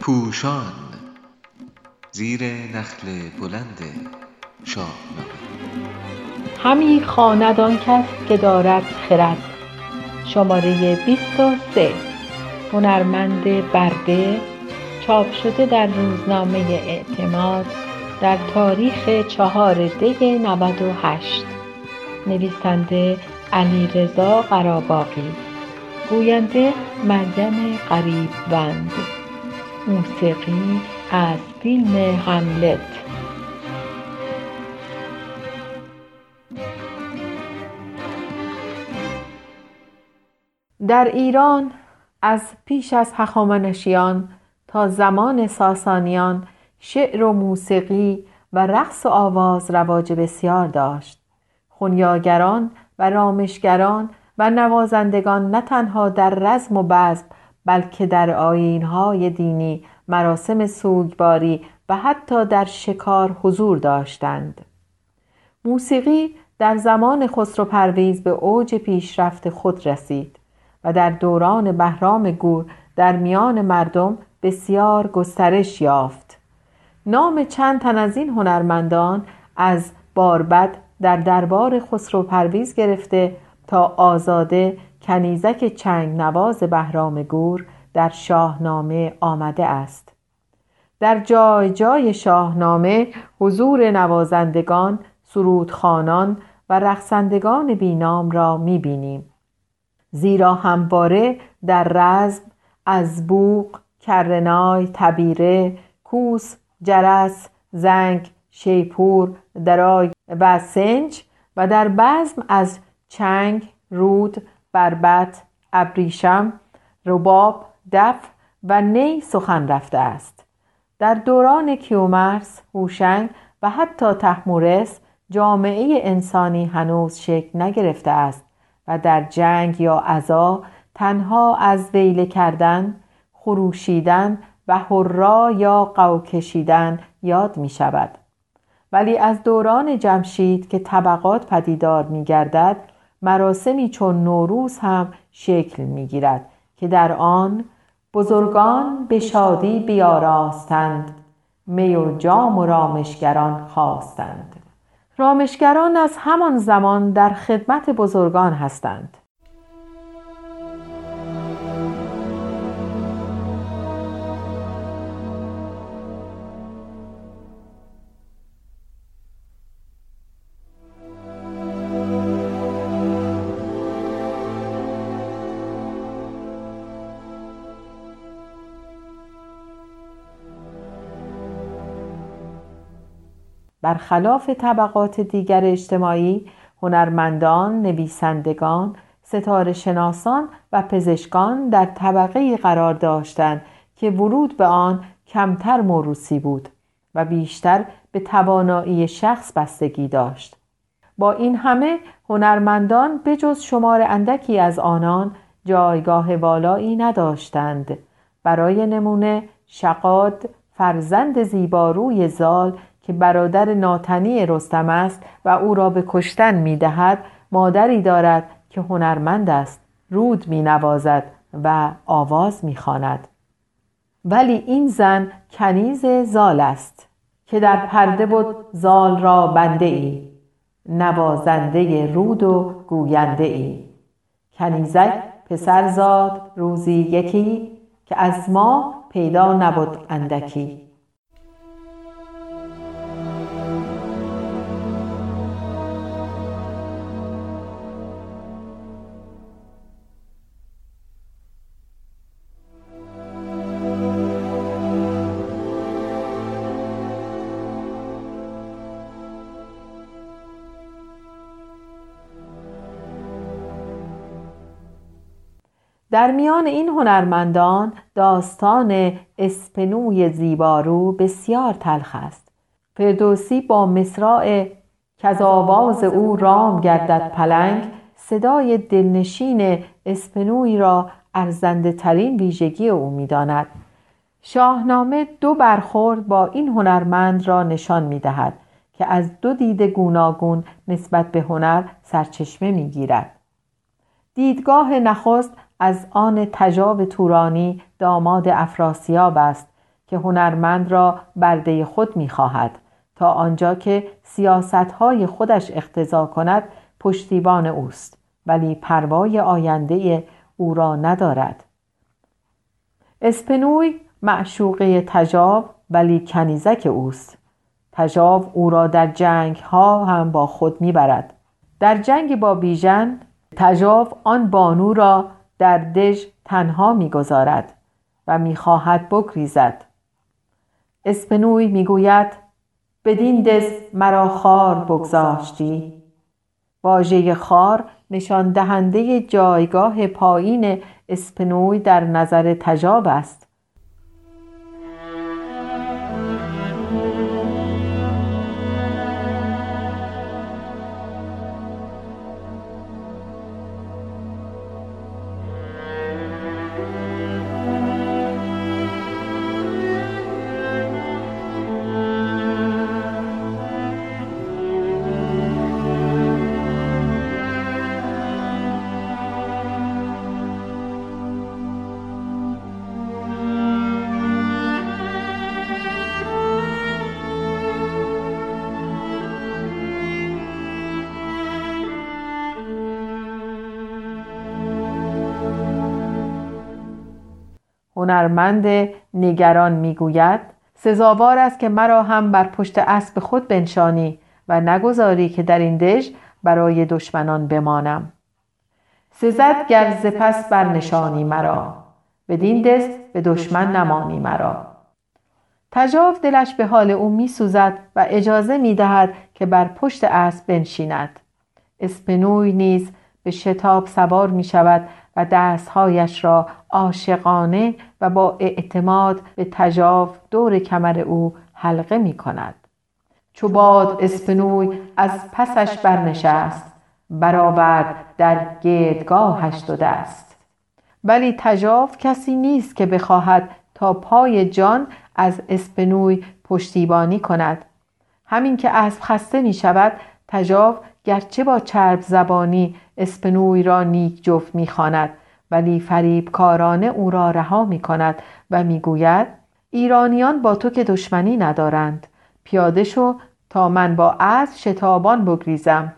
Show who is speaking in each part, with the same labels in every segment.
Speaker 1: پوشان زیر نخل بلند شاهنامه
Speaker 2: همی خواند کس که دارد خرد. شماره 23 هنرمند برده چاپ شده در روزنامه اعتماد در تاریخ چهار دی 98 نویسنده علیرضا قراباغی. گوینده مریم قریبوند موسیقی از فیلم هملت در ایران از پیش از هخامنشیان تا زمان ساسانیان شعر و موسیقی و رقص و آواز رواج بسیار داشت. خونیاگران و رامشگران و نوازندگان نه تنها در رزم و بزم بلکه در آیینهای دینی مراسم سوگباری و حتی در شکار حضور داشتند. موسیقی در زمان خسرو پرویز به اوج پیشرفت خود رسید و در دوران بهرام گور در میان مردم بسیار گسترش یافت. نام چند تن از این هنرمندان از باربد در دربار خسرو پرویز گرفته تا آزاده کنیزک چنگ نواز بهرام گور در شاهنامه آمده است. در جای جای شاهنامه حضور نوازندگان سرودخانان و رقصندگان بینام را می‌بینیم. زیرا همواره در رزم از بوق کرنای تبیره کوس جرس زنگ شیپور درای و سنج و در بزم از چنگ رود بربت ابریشم رباب دف و نی سخن رفته است. در دوران کیومرس هوشنگ و حتی تحمورس جامعه انسانی هنوز شکل نگرفته است و در جنگ یا عزا تنها از ویله کردن خروشیدن و هرا یا قو کشیدن یاد می شود ولی از دوران جمشید که طبقات پدیدار می گردد مراسمی چون نوروز هم شکل می گیرد که در آن بزرگان به شادی بیاراستند می و جام و رامشگران خواستند. رامشگران از همان زمان در خدمت بزرگان هستند. برخلاف طبقات دیگر اجتماعی هنرمندان نویسندگان ستاره شناسان و پزشکان در طبقه قرار داشتند که ورود به آن کمتر موروسی بود و بیشتر به توانایی شخص بستگی داشت. با این همه هنرمندان بجز شمار اندکی از آنان جایگاه والایی نداشتند. برای نمونه شقاد فرزند زیباروی زال که برادر ناتنی رستم است و او را به کشتن می دهد مادری دارد که هنرمند است رود می نوازد و آواز می خاند. ولی این زن کنیز زال است که در پرده بود زال را بنده ای نوازنده رود و گوینده ای کنیزک پسر زاد روزی یکی که از ما پیدا نبود اندکی در میان این هنرمندان داستان اسپنوی زیبارو بسیار تلخ است. فردوسی با مصراع که آواز او رام گردد پلنگ صدای دلنشین اسپنوی را ارزنده ترین ویژگی او می‌داند. شاهنامه دو برخورد با این هنرمند را نشان می دهد که از دو دید گوناگون نسبت به هنر سرچشمه می گیرد. دیدگاه نخست از آن تجاب تورانی داماد افراسیاب است که هنرمند را برده خود می‌خواهد تا آنجا که سیاستهای خودش اقتضا کند پشتیبان اوست ولی پروای آینده او را ندارد. اسپنوی معشوقه تجاب ولی کنیزک اوست. تجاب او را در جنگ ها هم با خود می‌برد. در جنگ با بیژن تجاو آن بانو را در دژ تنها می‌گذارد و می‌خواهد بگریزد. اسپنوی می‌گوید بدین دز مرا خار بگذاشتی. واژه خار نشان دهنده جایگاه پایین اسپنوی در نظر تجاب است. هنرمند نگران می‌گوید سزاوار است که مرا هم بر پشت اسب خود بنشانی و نگذاری که در این دژ برای دشمنان بمانم. سزد گر پس برنشانی مرا بدین دست به دشمن نمانی مرا. تجاو دلش به حال او میسوزد و اجازه می‌دهد که بر پشت اسب بنشیند. اسپنوی نیز به شتاب سوار می شود و دستهایش را عاشقانه و با اعتماد به تجاو دور کمر او حلقه می کند. چو باد اسپنوی از پسش برنشست برآورد در گردگاهش دو دست. ولی تجاو کسی نیست که بخواهد تا پای جان از اسپنوی پشتیبانی کند. همین که اسب خسته می شود تجاو گرچه با چرب زبانی اسپنوی را نیک جفت می‌خواند ولی فریبکارانه او را رها می کند و می‌گوید ایرانیان با تو که دشمنی ندارند. پیاده شو تا من با از شتابان بگریزم.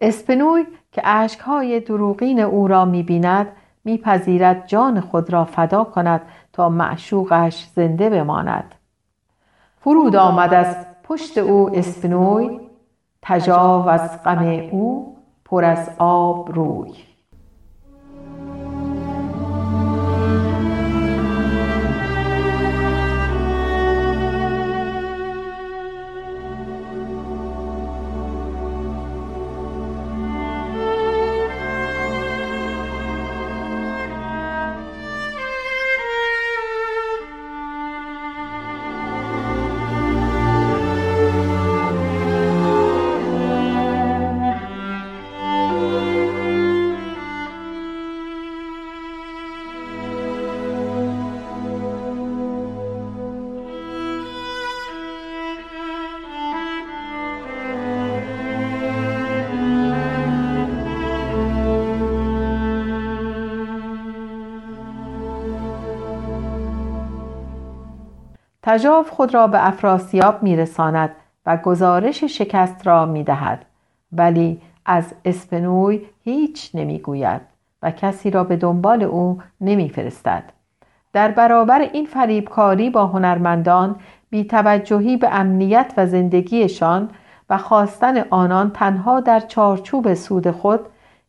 Speaker 2: اسپنوی که اشکهای دروغین او را می‌بیند میپذیرد جان خود را فدا کند تا معشوقش زنده بماند. فرود آمد از پشت او اسپنوی تجاو از غم او پر از آب روی. تجاو خود را به افراسیاب میرساند و گزارش شکست را می‌دهد. ولی از اسپنوی هیچ نمی‌گوید و کسی را به دنبال او نمیفرستد. در برابر این فریبکاری با هنرمندان بیتوجهی به امنیت و زندگیشان و خواستن آنان تنها در چارچوب سود خود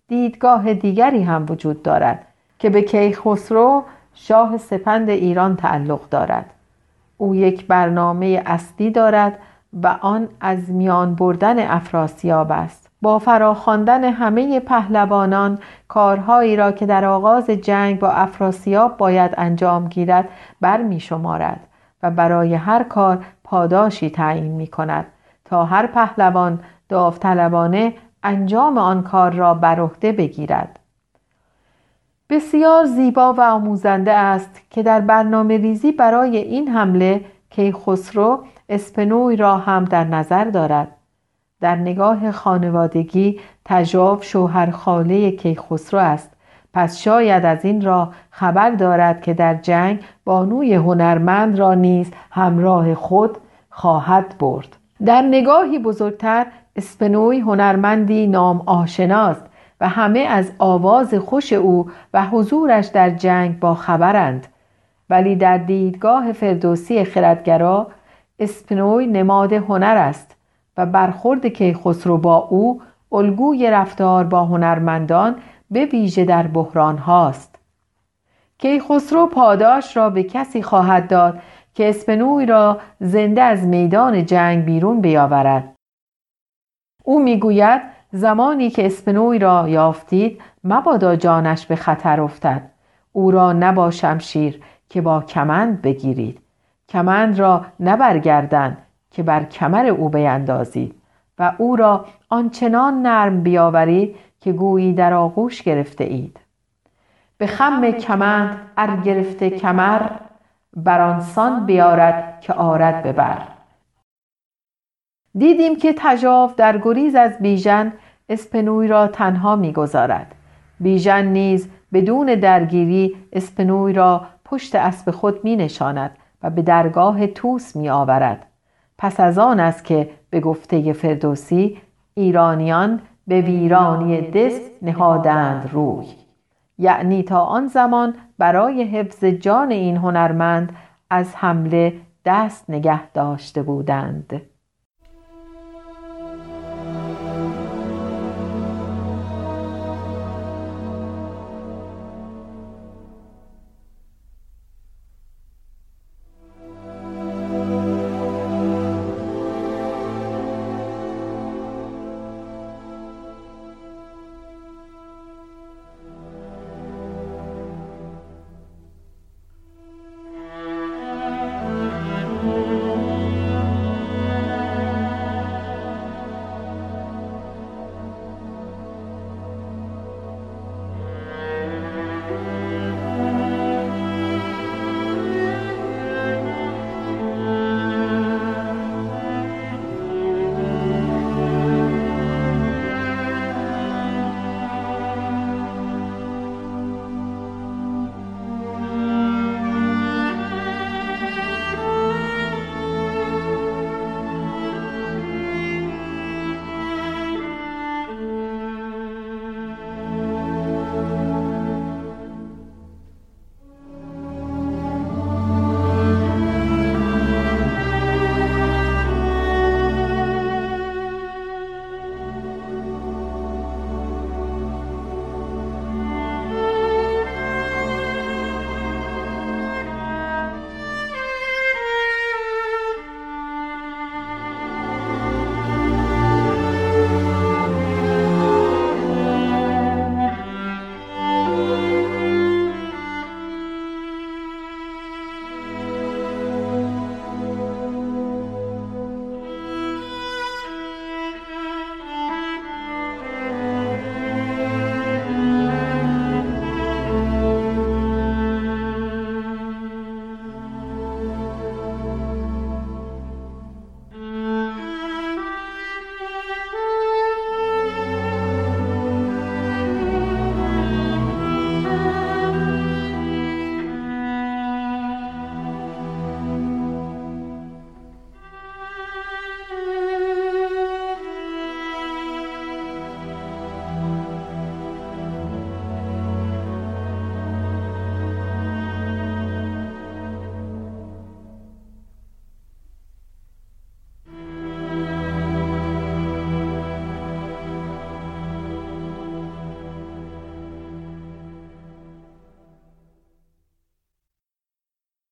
Speaker 2: دیدگاه دیگری هم وجود دارد که به کیخسرو شاه سپند ایران تعلق دارد. او یک برنامه اصلی دارد و آن از میان بردن افراسیاب است. با فراخواندن همه پهلوانان کارهایی را که در آغاز جنگ با افراسیاب باید انجام گیرد بر می شمارد و برای هر کار پاداشی تعیین می کند تا هر پهلوان داوطلبانه انجام آن کار را بر عهده بگیرد. بسیار زیبا و آموزنده است که در برنامه ریزی برای این حمله کیخسرو اسپنوی را هم در نظر دارد. در نگاه خانوادگی تجاو شوهر خاله کیخسرو است. پس شاید از این را خبر دارد که در جنگ بانوی هنرمند را نیز همراه خود خواهد برد. در نگاهی بزرگتر اسپنوی هنرمندی نام آشناست. و همه از آواز خوش او و حضورش در جنگ با خبرند. ولی در دیدگاه فردوسی خردگرا اسپنوی نماد هنر است و برخورد کیخسرو با او الگوی رفتار با هنرمندان به ویژه در بحران هاست. کیخسرو پاداش را به کسی خواهد داد که اسپنوی را زنده از میدان جنگ بیرون بیاورد. او می‌گوید زمانی که اسپنوی را یافتید مبادا جانش به خطر افتد. او را نبا شمشیر که با کمند بگیرید. کمند را نبرگردن که بر کمر او بیندازید و او را آنچنان نرم بیاورید که گویی در آغوش گرفته اید. به خم کمند ار گرفته کمر برانسان بیارد که آرد ببر دیدیم که تجاو در گریز از بیژن اسپنوی را تنها می‌گذارد. بیژن نیز بدون درگیری اسپنوی را پشت اسب خود می نشاند و به درگاه توس می آورد. پس از آن است که به گفته فردوسی ایرانیان به ویرانی دست نهادند روی. یعنی تا آن زمان برای حفظ جان این هنرمند از حمله دست نگه داشته بودند.